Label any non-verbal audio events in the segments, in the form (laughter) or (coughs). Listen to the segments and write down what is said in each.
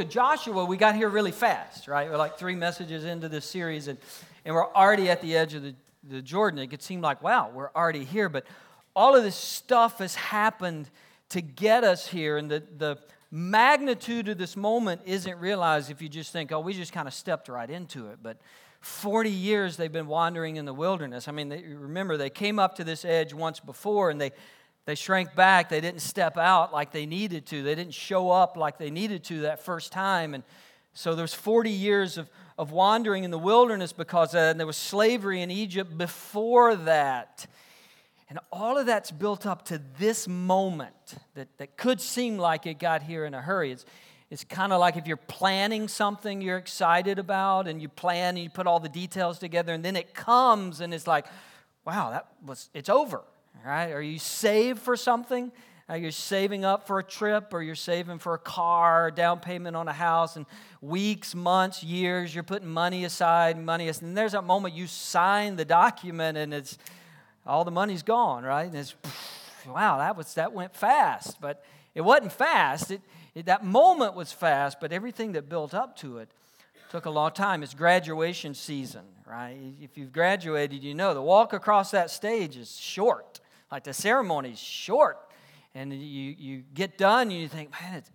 of Joshua, we got here really fast, right? We're like three messages into this series, and, and we're already at the edge of the, the Jordan. It could seem like, wow, we're already here. But all of this stuff has happened to get us here, and the, the magnitude of this moment isn't realized if you just think, oh, we just kind of stepped right into it. But 40 years they've been wandering in the wilderness. I mean, they, remember, they came up to this edge once before and they, they shrank back. They didn't step out like they needed to, they didn't show up like they needed to that first time. And so there's 40 years of, of wandering in the wilderness because that, and there was slavery in Egypt before that. And all of that's built up to this moment that, that could seem like it got here in a hurry. It's, it's kind of like if you're planning something you're excited about and you plan and you put all the details together and then it comes and it's like, wow, that was, it's over, right? Are you saved for something? Are you saving up for a trip or you're saving for a car, down payment on a house, and weeks, months, years, you're putting money aside, money aside. And there's that moment you sign the document and it's, all the money's gone, right? And it's, wow, that, was, that went fast. But it wasn't fast. It, it, that moment was fast, but everything that built up to it took a long time. It's graduation season, right? If you've graduated, you know the walk across that stage is short. Like the ceremony is short. And you, you get done and you think, man, it's,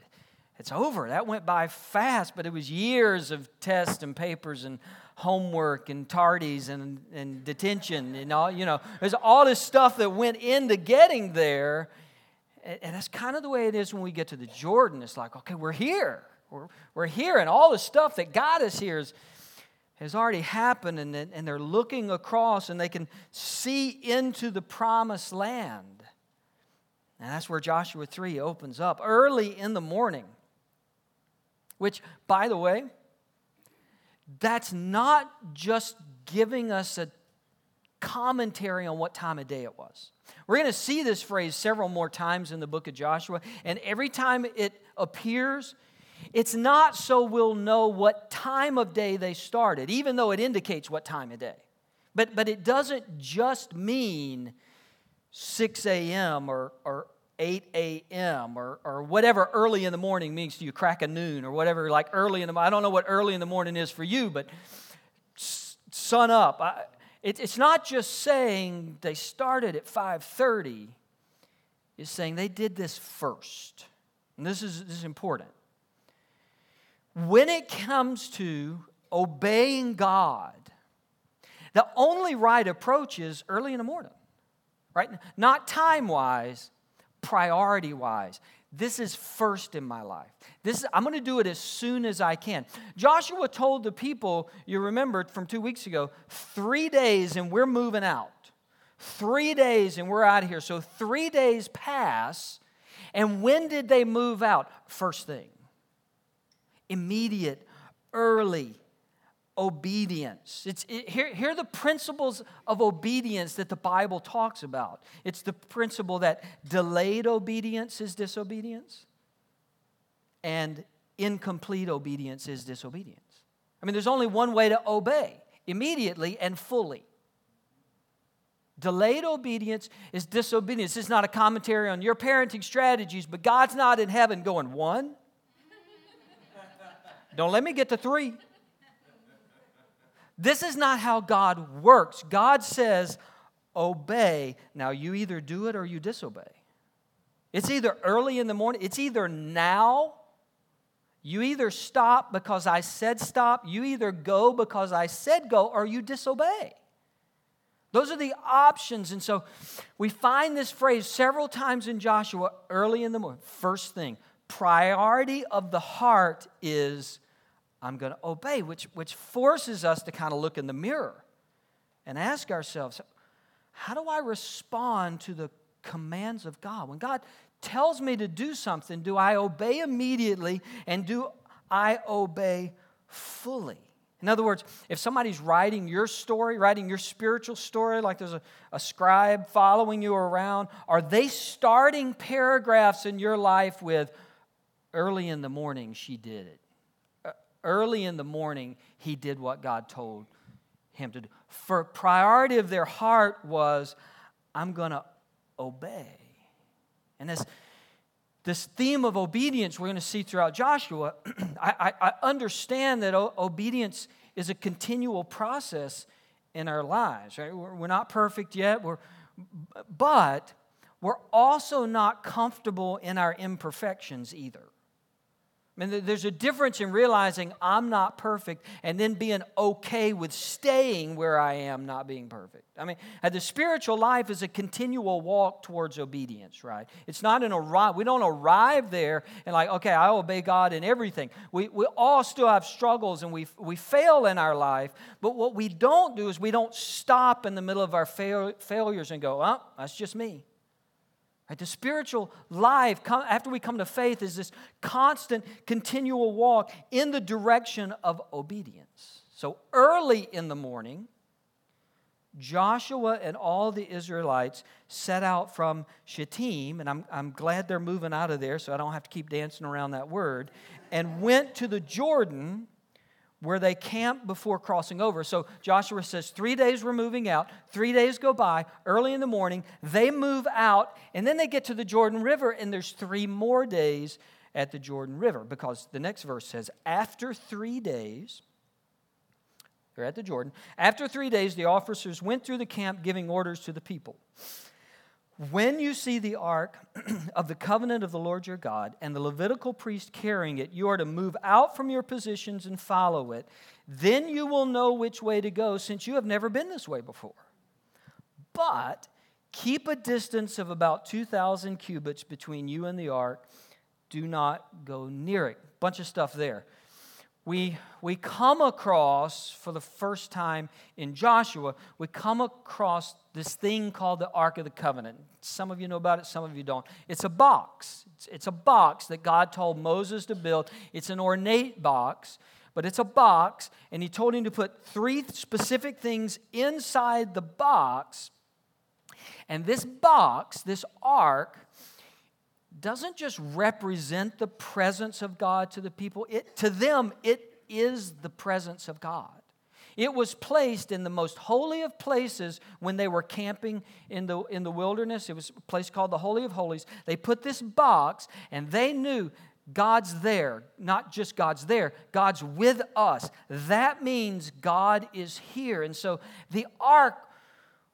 it's over. That went by fast, but it was years of tests and papers and homework and tardies and, and detention and all, you know, there's all this stuff that went into getting there. And, and that's kind of the way it is when we get to the Jordan. It's like, okay, we're here. We're, we're here, and all the stuff that got us here is, has already happened, and, and they're looking across and they can see into the promised land. And that's where Joshua 3 opens up early in the morning. Which, by the way, that's not just giving us a commentary on what time of day it was. We're going to see this phrase several more times in the book of Joshua, and every time it appears, it's not so we'll know what time of day they started, even though it indicates what time of day. But, but it doesn't just mean 6 a.m. Or, or 8 a.m. Or, or whatever early in the morning means to you, crack a noon or whatever, like early in the I don't know what early in the morning is for you, but sun up. I, it, it's not just saying they started at 5.30. It's saying they did this first. And this is, this is important. When it comes to obeying God, the only right approach is early in the morning, right? Not time wise, priority wise. This is first in my life. This is, I'm going to do it as soon as I can. Joshua told the people, you remembered from 2 weeks ago, 3 days and we're moving out. 3 days and we're out of here. So 3 days pass and when did they move out? First thing. Immediate, early, obedience. It's, it, here, here are the principles of obedience that the Bible talks about. It's the principle that delayed obedience is disobedience, and incomplete obedience is disobedience. I mean, there's only one way to obey immediately and fully. Delayed obedience is disobedience. This is not a commentary on your parenting strategies, but God's not in heaven going, one. Don't let me get to three. This is not how God works. God says, obey. Now, you either do it or you disobey. It's either early in the morning, it's either now. You either stop because I said stop, you either go because I said go, or you disobey. Those are the options. And so we find this phrase several times in Joshua early in the morning. First thing, priority of the heart is I'm going to obey, which, which forces us to kind of look in the mirror and ask ourselves, how do I respond to the commands of God? When God tells me to do something, do I obey immediately and do I obey fully? In other words, if somebody's writing your story, writing your spiritual story, like there's a, a scribe following you around, are they starting paragraphs in your life with, early in the morning, she did it? Early in the morning, he did what God told him to do. For priority of their heart was, I'm going to obey. And this, this theme of obedience we're going to see throughout Joshua, (clears throat) I, I, I, understand that o- obedience is a continual process in our lives. Right? We're, we're not perfect yet, we're, but we're also not comfortable in our imperfections either. I mean, there's a difference in realizing I'm not perfect and then being okay with staying where I am, not being perfect. I mean, uh, the spiritual life is a continual walk towards obedience, right? It's not an arrive. We don't arrive there and like, okay, I obey God in everything. We, we all still have struggles and we, we fail in our life. But what we don't do is we don't stop in the middle of our fail, failures and go, oh, that's just me. Right? The spiritual life, after we come to faith, is this constant, continual walk in the direction of obedience. So early in the morning, Joshua and all the Israelites set out from Shittim, and I'm, I'm glad they're moving out of there so I don't have to keep dancing around that word, and went to the Jordan where they camp before crossing over. So Joshua says, Three days we're moving out. Three days go by. Early in the morning, they move out, and then they get to the Jordan River, and there's three more days at the Jordan River because the next verse says, After three days, they're at the Jordan. After three days, the officers went through the camp giving orders to the people. When you see the ark (clears throat) of the covenant of the Lord your God and the Levitical priest carrying it, you are to move out from your positions and follow it. Then you will know which way to go, since you have never been this way before. But keep a distance of about 2,000 cubits between you and the ark. Do not go near it. Bunch of stuff there we, we come across, for the first time in Joshua, we come across this thing called the Ark of the Covenant. Some of you know about it, some of you don't. It's a box. It's, it's a box that God told Moses to build. It's an ornate box, but it's a box, and He told him to put three specific things inside the box. And this box, this ark, doesn't just represent the presence of God to the people, it, to them, it is the presence of God. It was placed in the most holy of places when they were camping in the, in the wilderness. It was a place called the Holy of Holies. They put this box, and they knew God's there. Not just God's there, God's with us. That means God is here. And so the ark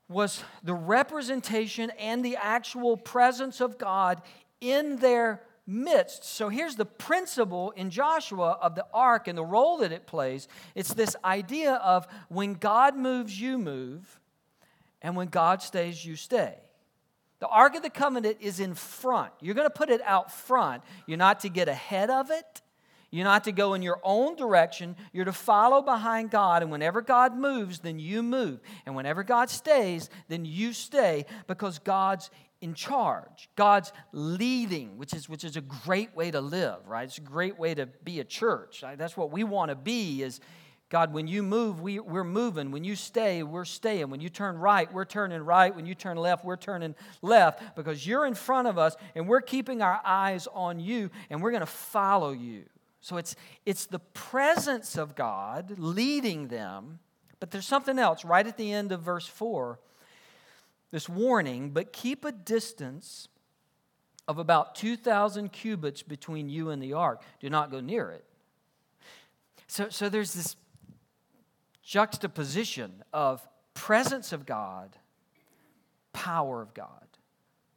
was the representation and the actual presence of God in their midst. So here's the principle in Joshua of the ark and the role that it plays it's this idea of when God moves, you move, and when God stays, you stay. The Ark of the Covenant is in front. You're going to put it out front. You're not to get ahead of it. You're not to go in your own direction. You're to follow behind God. And whenever God moves, then you move. And whenever God stays, then you stay because God's in charge. God's leading, which is, which is a great way to live, right? It's a great way to be a church. That's what we want to be is God, when you move, we, we're moving. When you stay, we're staying. When you turn right, we're turning right. When you turn left, we're turning left because you're in front of us and we're keeping our eyes on you and we're going to follow you. So it's, it's the presence of God leading them. But there's something else right at the end of verse 4 this warning, but keep a distance of about 2,000 cubits between you and the ark. Do not go near it. So, so there's this juxtaposition of presence of God, power of God.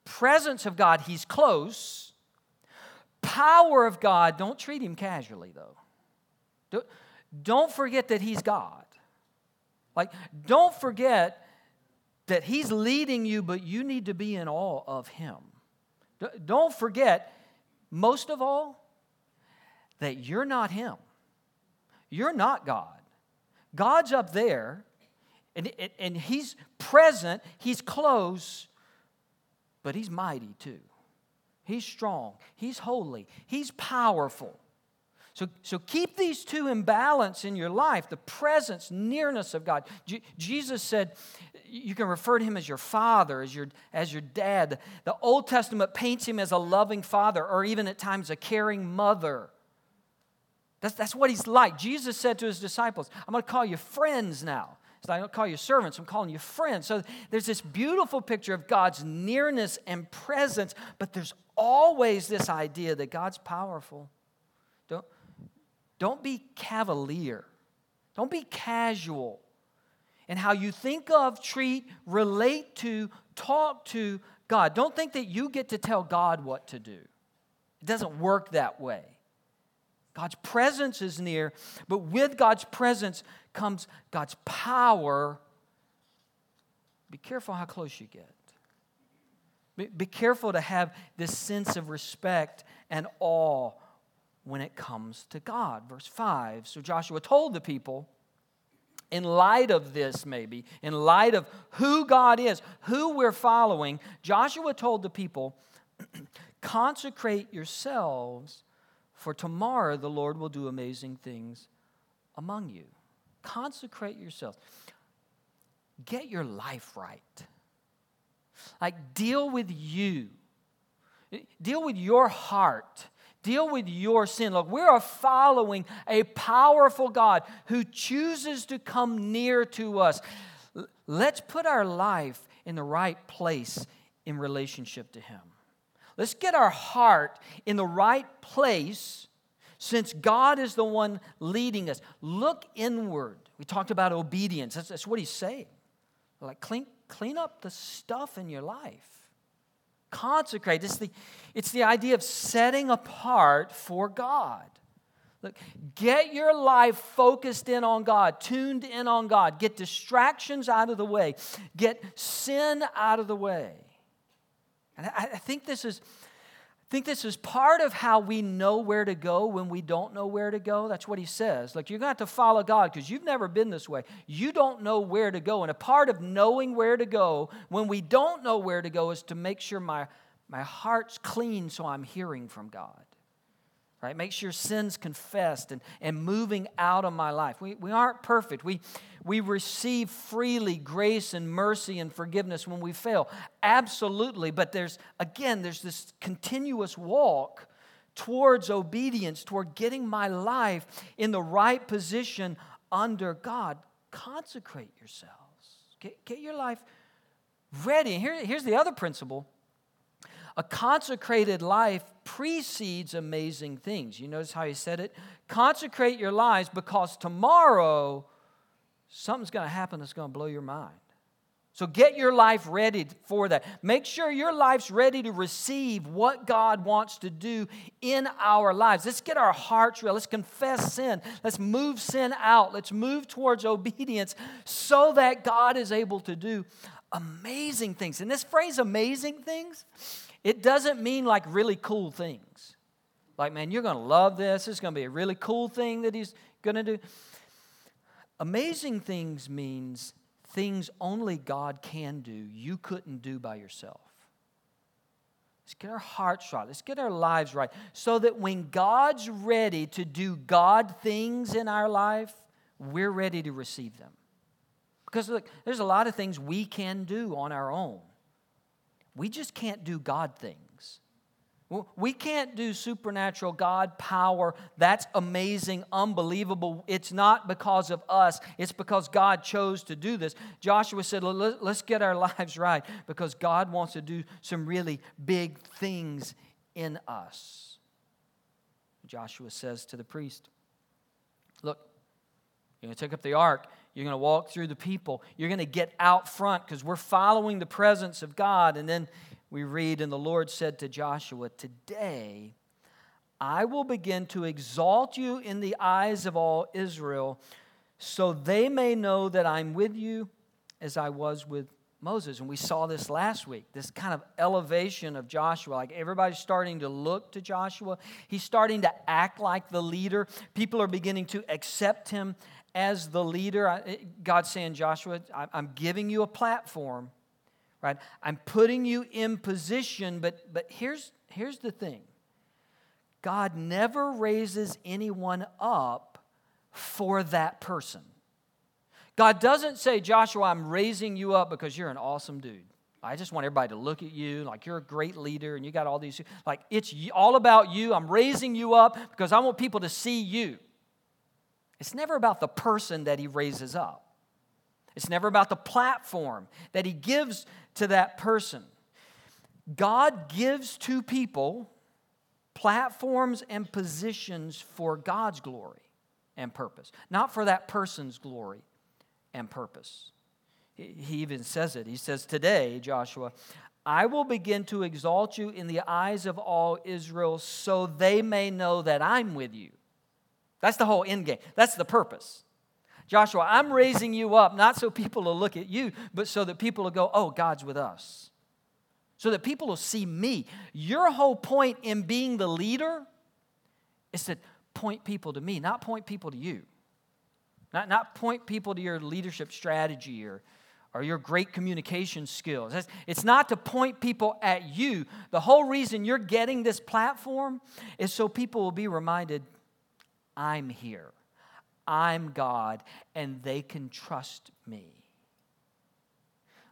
Presence of God, He's close. Power of God, don't treat Him casually, though. Don't, don't forget that He's God. Like, don't forget that He's leading you, but you need to be in awe of Him. Don't forget, most of all, that you're not Him. You're not God. God's up there, and, and He's present, He's close, but He's mighty too. He's strong, He's holy, He's powerful. So, so keep these two in balance in your life the presence, nearness of God. Jesus said, you can refer to him as your father, as your, as your dad. The Old Testament paints him as a loving father, or even at times a caring mother. That's, that's what he's like. Jesus said to his disciples, I'm going to call you friends now. So I don't call you servants, I'm calling you friends. So there's this beautiful picture of God's nearness and presence, but there's always this idea that God's powerful. Don't, be cavalier, don't be casual in how you think of, treat, relate to, talk to God. Don't think that you get to tell God what to do. It doesn't work that way. God's presence is near, but with God's presence comes God's power. Be careful how close you get. Be, be careful to have this sense of respect and awe when it comes to God. Verse 5 So Joshua told the people, in light of this, maybe, in light of who God is, who we're following, Joshua told the people, (clears throat) consecrate yourselves, for tomorrow the Lord will do amazing things among you. Consecrate yourselves. Get your life right. Like, deal with you, deal with your heart. Deal with your sin. Look, we are following a powerful God who chooses to come near to us. Let's put our life in the right place in relationship to Him. Let's get our heart in the right place since God is the one leading us. Look inward. We talked about obedience. That's, that's what he's saying. Like, clean, clean up the stuff in your life. Consecrate. It's the, it's the idea of setting apart for God. Look, get your life focused in on God, tuned in on God. Get distractions out of the way. Get sin out of the way. And I, I think this is think this is part of how we know where to go when we don't know where to go. That's what he says. Like, you're going to have to follow God because you've never been this way. You don't know where to go. And a part of knowing where to go when we don't know where to go is to make sure my, my heart's clean so I'm hearing from God right? Make sure sin's confessed and, and moving out of my life. We, we aren't perfect. We, we receive freely grace and mercy and forgiveness when we fail. Absolutely. But there's, again, there's this continuous walk towards obedience, toward getting my life in the right position under God. Consecrate yourselves. Get, get your life ready. Here, here's the other principle a consecrated life precedes amazing things. You notice how he said it? Consecrate your lives because tomorrow something's going to happen that's going to blow your mind. So get your life ready for that. Make sure your life's ready to receive what God wants to do in our lives. Let's get our hearts real. Let's confess sin. Let's move sin out. Let's move towards obedience so that God is able to do amazing things. And this phrase, amazing things, it doesn't mean like really cool things. Like, man, you're going to love this. It's going to be a really cool thing that he's going to do. Amazing things means things only God can do, you couldn't do by yourself. Let's get our hearts right. Let's get our lives right. So that when God's ready to do God things in our life, we're ready to receive them. Because look, there's a lot of things we can do on our own. We just can't do God things. We can't do supernatural God power. That's amazing, unbelievable. It's not because of us, it's because God chose to do this. Joshua said, Let's get our (laughs) lives right because God wants to do some really big things in us. Joshua says to the priest, Look, you're going to take up the ark. You're going to walk through the people. You're going to get out front because we're following the presence of God. And then we read, And the Lord said to Joshua, Today I will begin to exalt you in the eyes of all Israel, so they may know that I'm with you as I was with Moses. And we saw this last week this kind of elevation of Joshua. Like everybody's starting to look to Joshua. He's starting to act like the leader. People are beginning to accept him as the leader. God's saying, Joshua, I'm giving you a platform, right? I'm putting you in position, but, but here's, here's the thing God never raises anyone up for that person. God doesn't say, Joshua, I'm raising you up because you're an awesome dude. I just want everybody to look at you like you're a great leader and you got all these, like it's all about you. I'm raising you up because I want people to see you. It's never about the person that he raises up. It's never about the platform that He gives to that person. God gives to people platforms and positions for God's glory and purpose, not for that person's glory and purpose. He even says it. He says, Today, Joshua, I will begin to exalt you in the eyes of all Israel so they may know that I'm with you. That's the whole end game. That's the purpose. Joshua, I'm raising you up not so people will look at you, but so that people will go, oh, God's with us. So that people will see me. Your whole point in being the leader is to point people to me, not point people to you. Not, not point people to your leadership strategy or, or your great communication skills. It's not to point people at you. The whole reason you're getting this platform is so people will be reminded I'm here, I'm God, and they can trust me.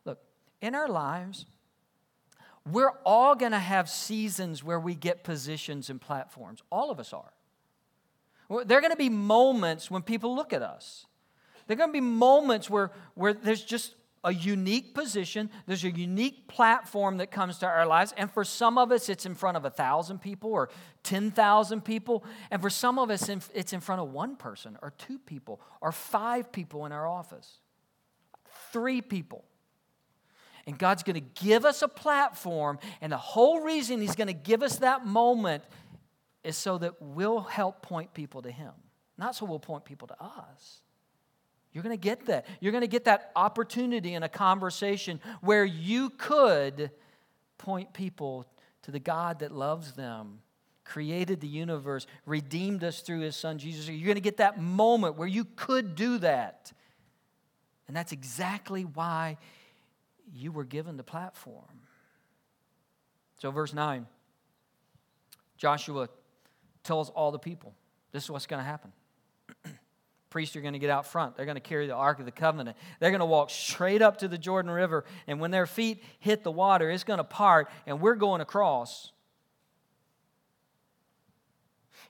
Look, in our lives, we're all going to have seasons where we get positions and platforms. All of us are. There are going to be moments when people look at us. There are going to be moments where, where there's just a unique position, there's a unique platform that comes to our lives. And for some of us, it's in front of a thousand people or 10,000 people. And for some of us, it's in front of one person or two people or five people in our office, three people. And God's going to give us a platform. And the whole reason He's going to give us that moment is so that we'll help point people to Him, not so we'll point people to us. You're going to get that. You're going to get that opportunity in a conversation where you could point people to the God that loves them, created the universe, redeemed us through his son Jesus. You're going to get that moment where you could do that. And that's exactly why you were given the platform. So, verse 9 Joshua tells all the people this is what's going to happen. Priests are going to get out front. They're going to carry the Ark of the Covenant. They're going to walk straight up to the Jordan River, and when their feet hit the water, it's going to part, and we're going across.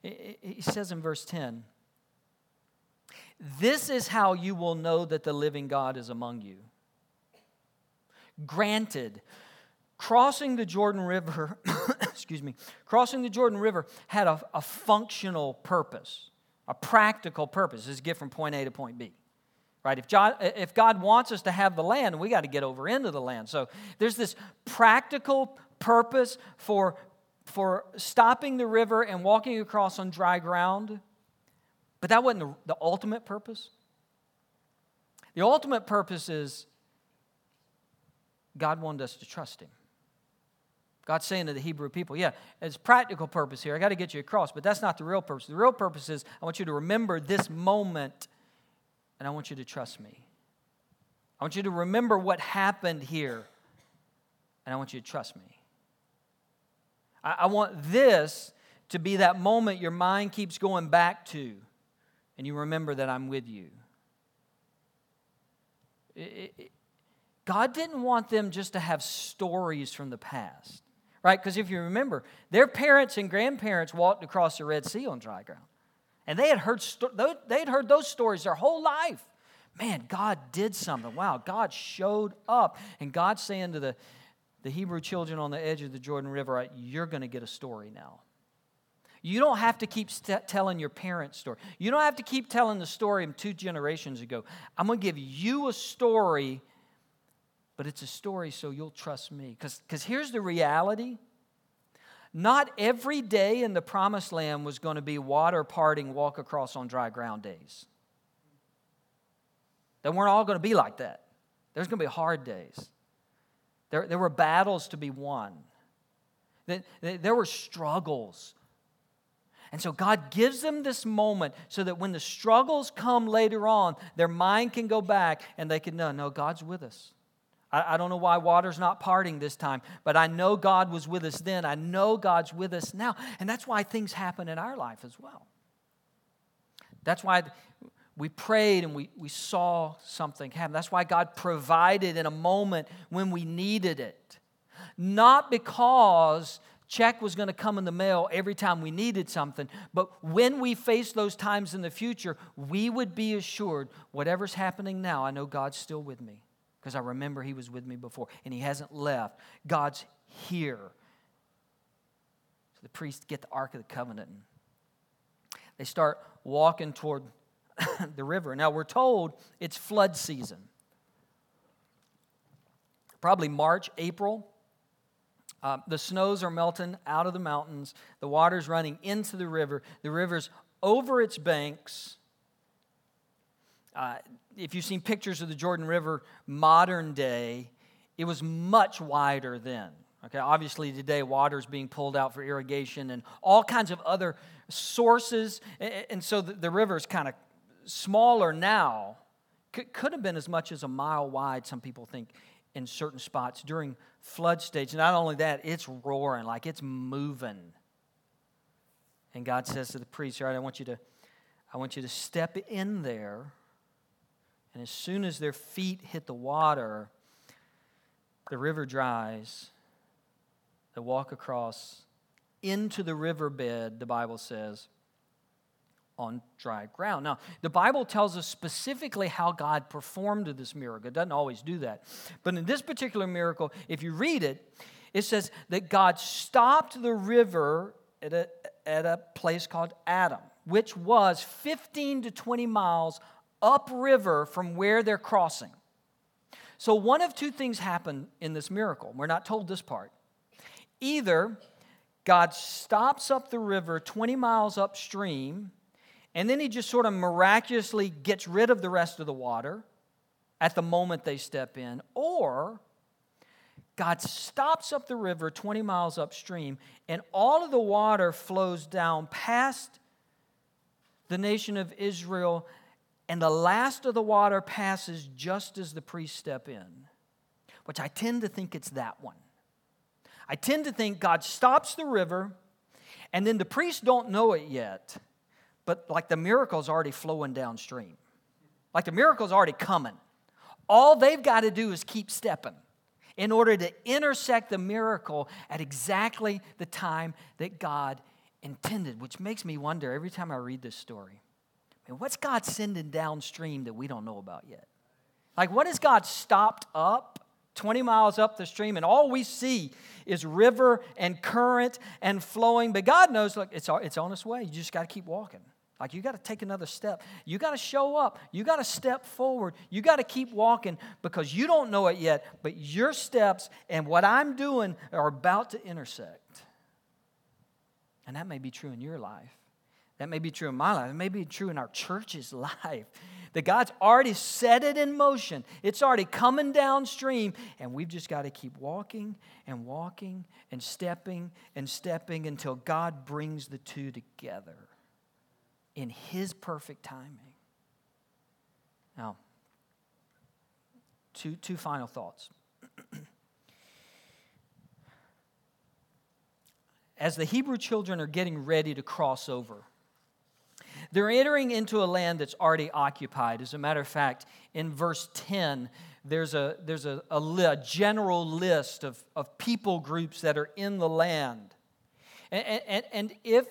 He says in verse 10 This is how you will know that the living God is among you. Granted, crossing the Jordan River, (coughs) excuse me, crossing the Jordan River had a, a functional purpose a practical purpose is get from point A to point B. Right? If God, if God wants us to have the land, we got to get over into the land. So there's this practical purpose for, for stopping the river and walking across on dry ground. But that wasn't the, the ultimate purpose. The ultimate purpose is God wanted us to trust Him. God's saying to the Hebrew people, yeah, it's practical purpose here. I got to get you across, but that's not the real purpose. The real purpose is I want you to remember this moment and I want you to trust me. I want you to remember what happened here and I want you to trust me. I, I want this to be that moment your mind keeps going back to and you remember that I'm with you. It, it, God didn't want them just to have stories from the past right? Because if you remember, their parents and grandparents walked across the Red Sea on dry ground. And they had heard, they had heard those stories their whole life. Man, God did something. Wow, God showed up. And God's saying to the, the Hebrew children on the edge of the Jordan River, You're going to get a story now. You don't have to keep st- telling your parents' story. You don't have to keep telling the story of two generations ago. I'm going to give you a story but it's a story so you'll trust me. Because here's the reality not every day in the promised land was going to be water parting, walk across on dry ground days. They weren't all going to be like that. There's going to be hard days. There, there were battles to be won, there, there were struggles. And so God gives them this moment so that when the struggles come later on, their mind can go back and they can know, no, God's with us. I, I don't know why water's not parting this time, but I know God was with us then. I know God's with us now. And that's why things happen in our life as well. That's why we prayed and we, we saw something happen. That's why God provided in a moment when we needed it. Not because check was going to come in the mail every time we needed something. But when we face those times in the future, we would be assured whatever's happening now, I know God's still with me because I remember He was with me before and He hasn't left. God's here. So the priests get the Ark of the Covenant and they start walking toward (laughs) the river. Now we're told it's flood season. Probably March, April. Uh, the snows are melting out of the mountains. The water's running into the river. The river's over its banks. Uh, if you've seen pictures of the Jordan River modern day, it was much wider then. Okay, obviously today water is being pulled out for irrigation and all kinds of other sources, and so the, river is kind of smaller now. Could, could have been as much as a mile wide. Some people think in certain spots during flood stage. Not only that, it's roaring like it's moving. And God says to the priest, "All right, I want you to, I want you to step in there." And as soon as their feet hit the water, the river dries. They walk across into the riverbed, the Bible says, on dry ground. Now, the Bible tells us specifically how God performed this miracle. It doesn't always do that. But in this particular miracle, if you read it, it says that God stopped the river at a, at a place called Adam, which was 15 to 20 miles upriver from where they're crossing. So, one of two things happened in this miracle. We're not told this part. Either God stops up the river 20 miles upstream, and then he just sort of miraculously gets rid of the rest of the water at the moment they step in, or God stops up the river 20 miles upstream, and all of the water flows down past the nation of Israel and the last of the water passes just as the priests step in, which I tend to think it's that one. I tend to think God stops the river, and then the priests don't know it yet, but like the miracle's already flowing downstream. Like the miracle's already coming. All they've got to do is keep stepping in order to intersect the miracle at exactly the time that God intended, which makes me wonder every time I read this story what's God sending downstream that we don't know about yet? Like, what has God stopped up 20 miles up the stream, and all we see is river and current and flowing? But God knows, look, it's, it's on its way. You just got to keep walking. Like, you got to take another step. You got to show up. You got to step forward. You got to keep walking because you don't know it yet, but your steps and what I'm doing are about to intersect. And that may be true in your life. That may be true in my life. It may be true in our church's (laughs) life. That God's already set it in motion. It's already coming downstream, and we've just got to keep walking and walking and stepping and stepping until God brings the two together in His perfect timing. Now, two, two final thoughts. (clears throat) As the Hebrew children are getting ready to cross over, they're entering into a land that's already occupied. As a matter of fact, in verse 10, there's a, there's a, a, a general list of, of people groups that are in the land. And, and, and if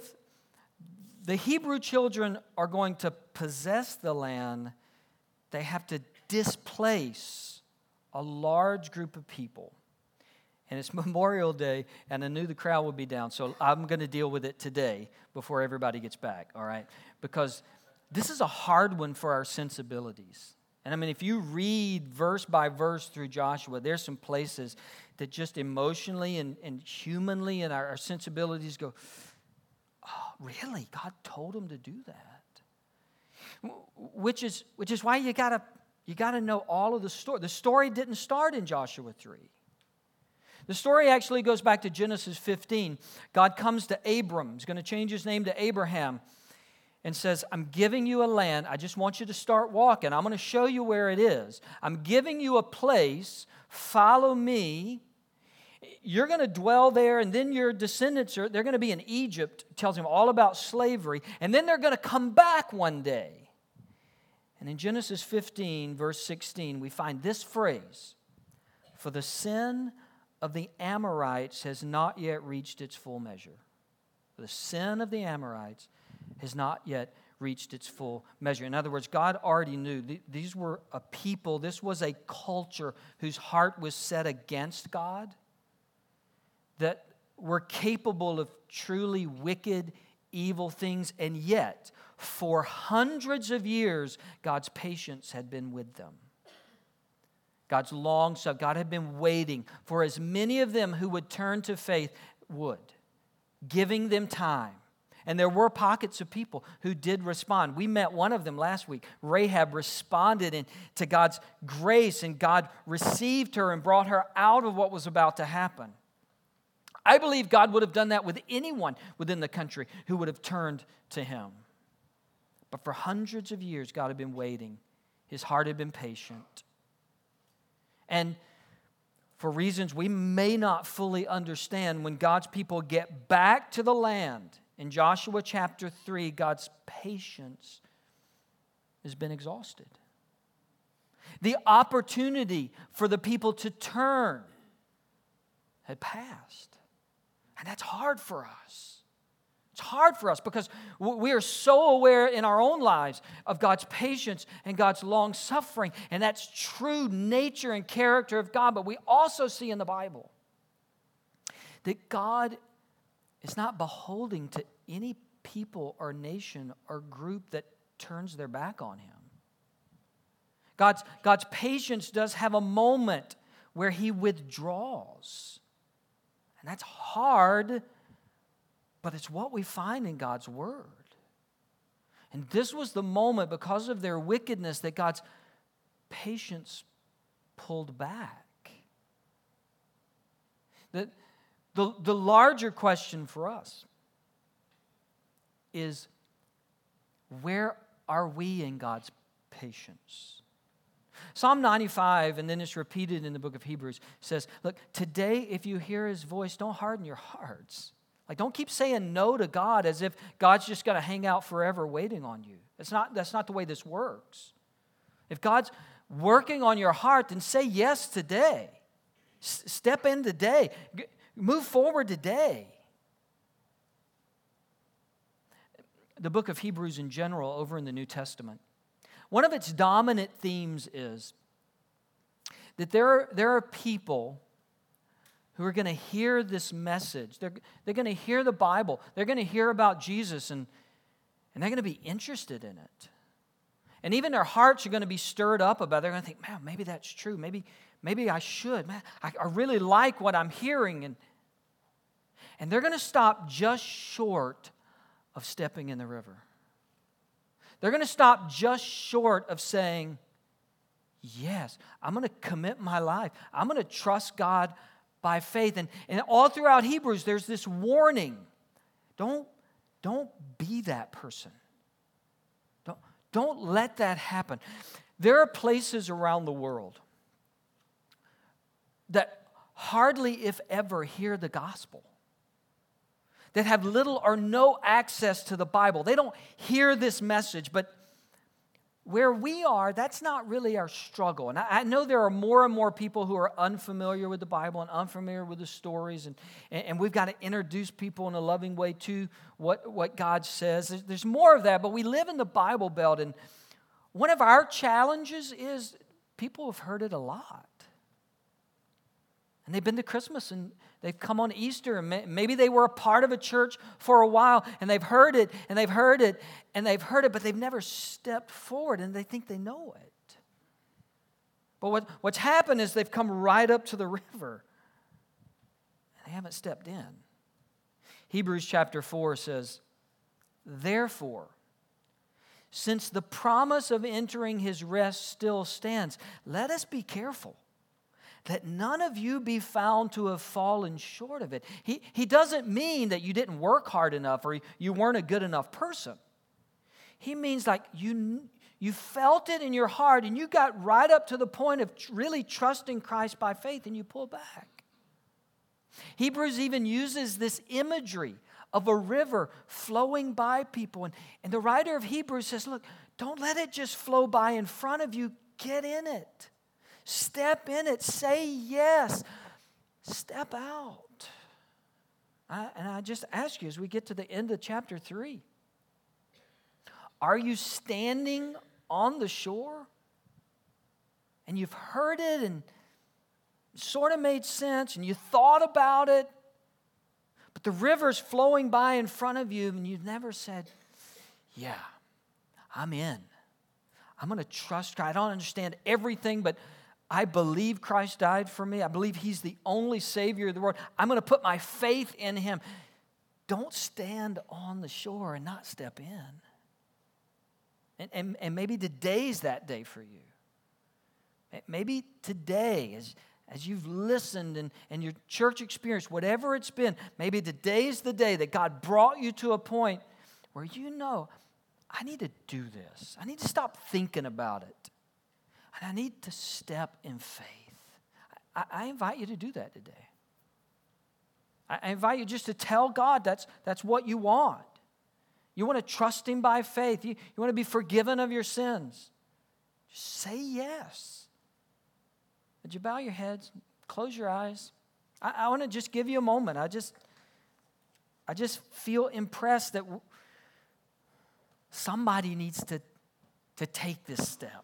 the Hebrew children are going to possess the land, they have to displace a large group of people and it's (laughs) Memorial Day, and I knew the crowd would be down, so I'm going to deal with it today before everybody gets back, all right? Because this is a hard one for our sensibilities. And I mean, if you read verse by verse through Joshua, there's some places that just emotionally and, and humanly and our, our sensibilities go, oh, really? God told him to do that? Which is, which is why you gotta, you gotta know all of the story. The story didn't start in Joshua 3. The story actually goes back to Genesis 15. God comes to Abram, he's going to change his name to Abraham, and says, I'm giving you a land. I just want you to start walking. I'm going to show you where it is. I'm giving you a place. Follow me. You're going to dwell there, and then your descendants are, they're going to be in Egypt. Tells him all about slavery. And then they're going to come back one day. And in Genesis 15, verse 16, we find this phrase For the sin of the Amorites has not yet reached its full measure. The sin of the Amorites has not yet reached its full measure. In other words, God already knew these were a people, this was a culture whose heart was set against God, that were capable of truly wicked, evil things, and yet, for hundreds of years, God's patience had been with them. God's long so God had been waiting for as many of them who would turn to faith would, giving them time. And there were pockets of people who did respond. We met one of them last week. Rahab responded in, to God's grace, and God received her and brought her out of what was about to happen. I believe God would have done that with anyone within the country who would have turned to Him. But for hundreds of years, God had been waiting, His heart had been patient. And for reasons we may not fully understand, when God's people get back to the land, in Joshua chapter 3, God's patience has been exhausted. The opportunity for the people to turn had passed. And that's hard for us. Hard for us because we are so aware in our own lives of God's patience and God's long suffering, and that's true nature and character of God. But we also see in the Bible that God is not beholding to any people or nation or group that turns their back on Him. God's, God's patience does have a moment where He withdraws. And that's hard but it's what we find in God's Word. And this was the moment, because of their wickedness, that God's patience pulled back. The, the, the larger question for us is where are we in God's patience? Psalm 95, and then it's repeated in the book of Hebrews, says, Look, today, if you hear his voice, don't harden your hearts like, don't keep saying no to God as if God's just going to hang out forever waiting on you. That's not, that's not the way this works. If God's working on your heart, then say yes today. S- step in today. G- move forward today. The book of Hebrews in general, over in the New Testament, one of its dominant themes is that there are, there are people who are going to hear this message. They're, they're going to hear the Bible. They're going to hear about Jesus, and, and they're going to be interested in it. And even their hearts are going to be stirred up about it. They're going to think, man, maybe that's true. Maybe, maybe I should. Man, I, I really like what I'm hearing. And, and they're going to stop just short of stepping in the river. They're going to stop just short of saying, Yes, I'm going to commit my life. I'm going to trust God by faith. And, and all throughout Hebrews, there's this warning don't, don't be that person. Don't, don't let that happen. There are places around the world that hardly, if ever, hear the gospel, that have little or no access to the Bible. They don't hear this message, but where we are, that's not really our struggle. And I, know there are more and more people who are unfamiliar with the Bible and unfamiliar with the stories, and, and we've got to introduce people in a loving way to what, what God says. There's, there's more of that, but we live in the Bible Belt, and one of our challenges is people have heard it a lot. And they've been to Christmas and they've come on Easter and maybe they were a part of a church for a while and they've heard it and they've heard it and they've heard it, but they've never stepped forward and they think they know it. But what, what's happened is they've come right up to the (laughs) river and they haven't stepped in. Hebrews chapter 4 says, Therefore, since the promise of entering his rest still stands, let us be careful that none of you be found to have fallen short of it. He, he doesn't mean that you didn't work hard enough or you weren't a good enough person. He means like you, you felt it in your heart and you got right up to the point of really trusting Christ by faith and you pull back. Hebrews even uses this imagery of a river flowing by people. And, and the writer of Hebrews says, Look, don't let it just flow by in front of you, get in it. Step in it. Say yes. step out. I, and I just ask you as we get to the end of chapter 3 are you standing on the shore? And you've heard it and sort of made sense and you thought about it, but the river's flowing by in front of you and you've never said, Yeah, I'm in. I'm going to trust God. I don't understand everything, but I believe Christ died for me. I believe He's the only Savior of the world. I'm going to put my faith in Him. Don't stand on the shore and not step in. And, and, and maybe today's that day for you. Maybe today, as, as you've listened and, and your church experience, whatever it's been, maybe today's the day that God brought you to a point where you know, I need to do this. I need to stop thinking about it. And I need to step in faith. I, I invite you to do that today. I, I invite you just to tell God that's, that's what you want. You want to trust Him by faith, you, you want to be forgiven of your sins. Just say yes. Would you bow your heads, close your eyes? I, I want to just give you a moment. I just, I just feel impressed that somebody needs to, to take this step.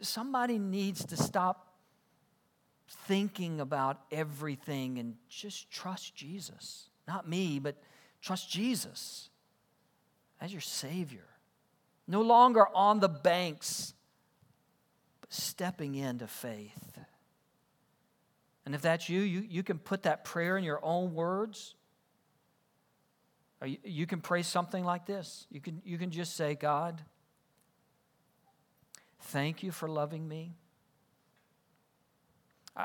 Somebody needs to stop thinking about everything and just trust Jesus. Not me, but trust Jesus as your Savior. No longer on the banks, but stepping into faith. And if that's you, you, you can put that prayer in your own words. Or you, you can pray something like this. You can, you can just say, God, Thank you for loving me.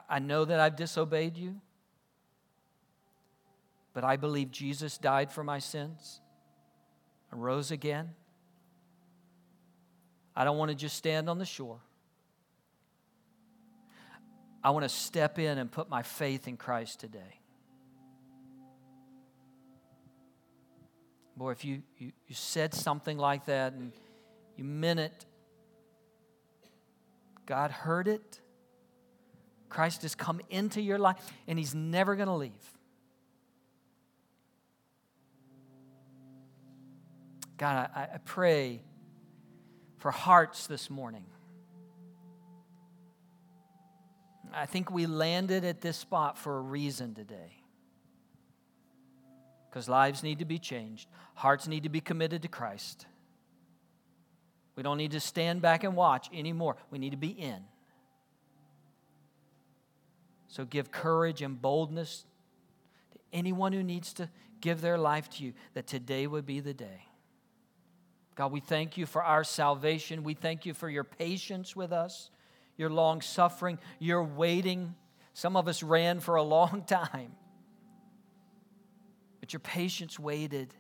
I know that I've disobeyed you, but I believe Jesus died for my sins and rose again. I don't want to just stand on the shore. I want to step in and put my faith in Christ today. Boy, if you, you, you said something like that and you meant it God heard it. Christ has come into your life, and He's never going to leave. God, I, I pray for hearts this morning. I think we landed at this spot for a reason today. Because lives need to be changed, hearts need to be committed to Christ. We don't need to stand back and watch anymore. We need to be in. So give courage and boldness to anyone who needs to give their life to you, that today would be the day. God, we thank you for our salvation. We thank you for your patience with us, your long suffering, your waiting. Some of us ran for a long (laughs) time, but your patience waited.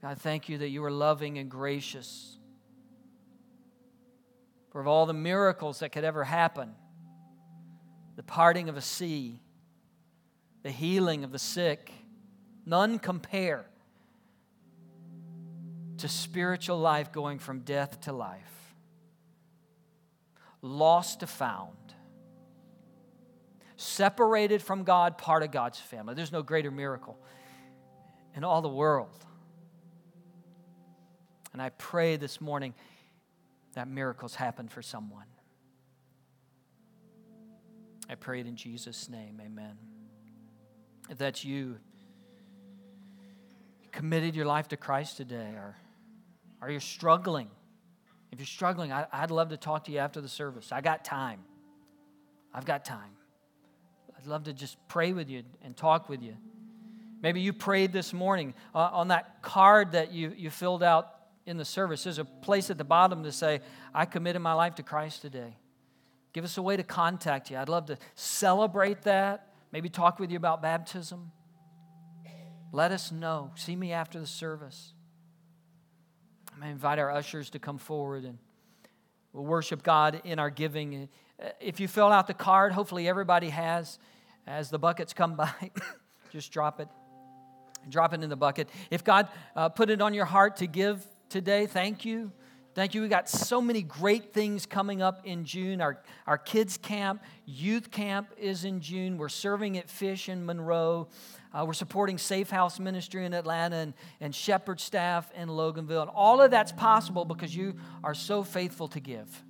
God, thank you that you are loving and gracious. For of all the miracles that could ever happen, the parting of a sea, the healing of the sick, none compare to spiritual life going from death to life, lost to found, separated from God, part of God's family. There's no greater miracle in all the world. And I pray this morning that miracles happen for someone. I pray it in Jesus' name. Amen. If that's you, committed your life to Christ today, or are you struggling? If you're struggling, I, would love to talk to you after the service. I got time. I've got time. I'd love to just pray with you and talk with you. Maybe you prayed this morning uh, on that card that you, you filled out in the service. There's a place at the bottom to say, I committed my life to Christ today. Give us a way to contact you. I'd love to celebrate that, maybe talk with you about baptism. Let us know. See me after the service. I may invite our ushers to come forward and we'll worship God in our giving. If you fill out the card, hopefully everybody has. As the buckets come by, (coughs) just drop it. Drop it in the bucket. If God uh, put it on your heart to give today, thank you. Thank you. We got so many great things coming up in June. Our, our kids' camp, youth camp is in June. We're serving at Fish in Monroe. Uh, we're supporting Safe House Ministry in Atlanta and, and Shepherd Staff in Loganville. And all of that's possible because you are so faithful to give.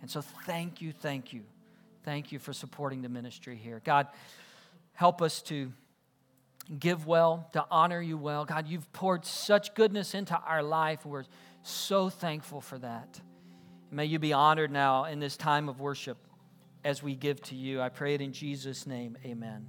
And so thank you, thank you, thank you for supporting the ministry here. God, help us to give well, to honor you well. God, you've poured such goodness into our life. We're so thankful for that. May you be honored now in this time of worship as we give to you. I pray it in Jesus' name. Amen.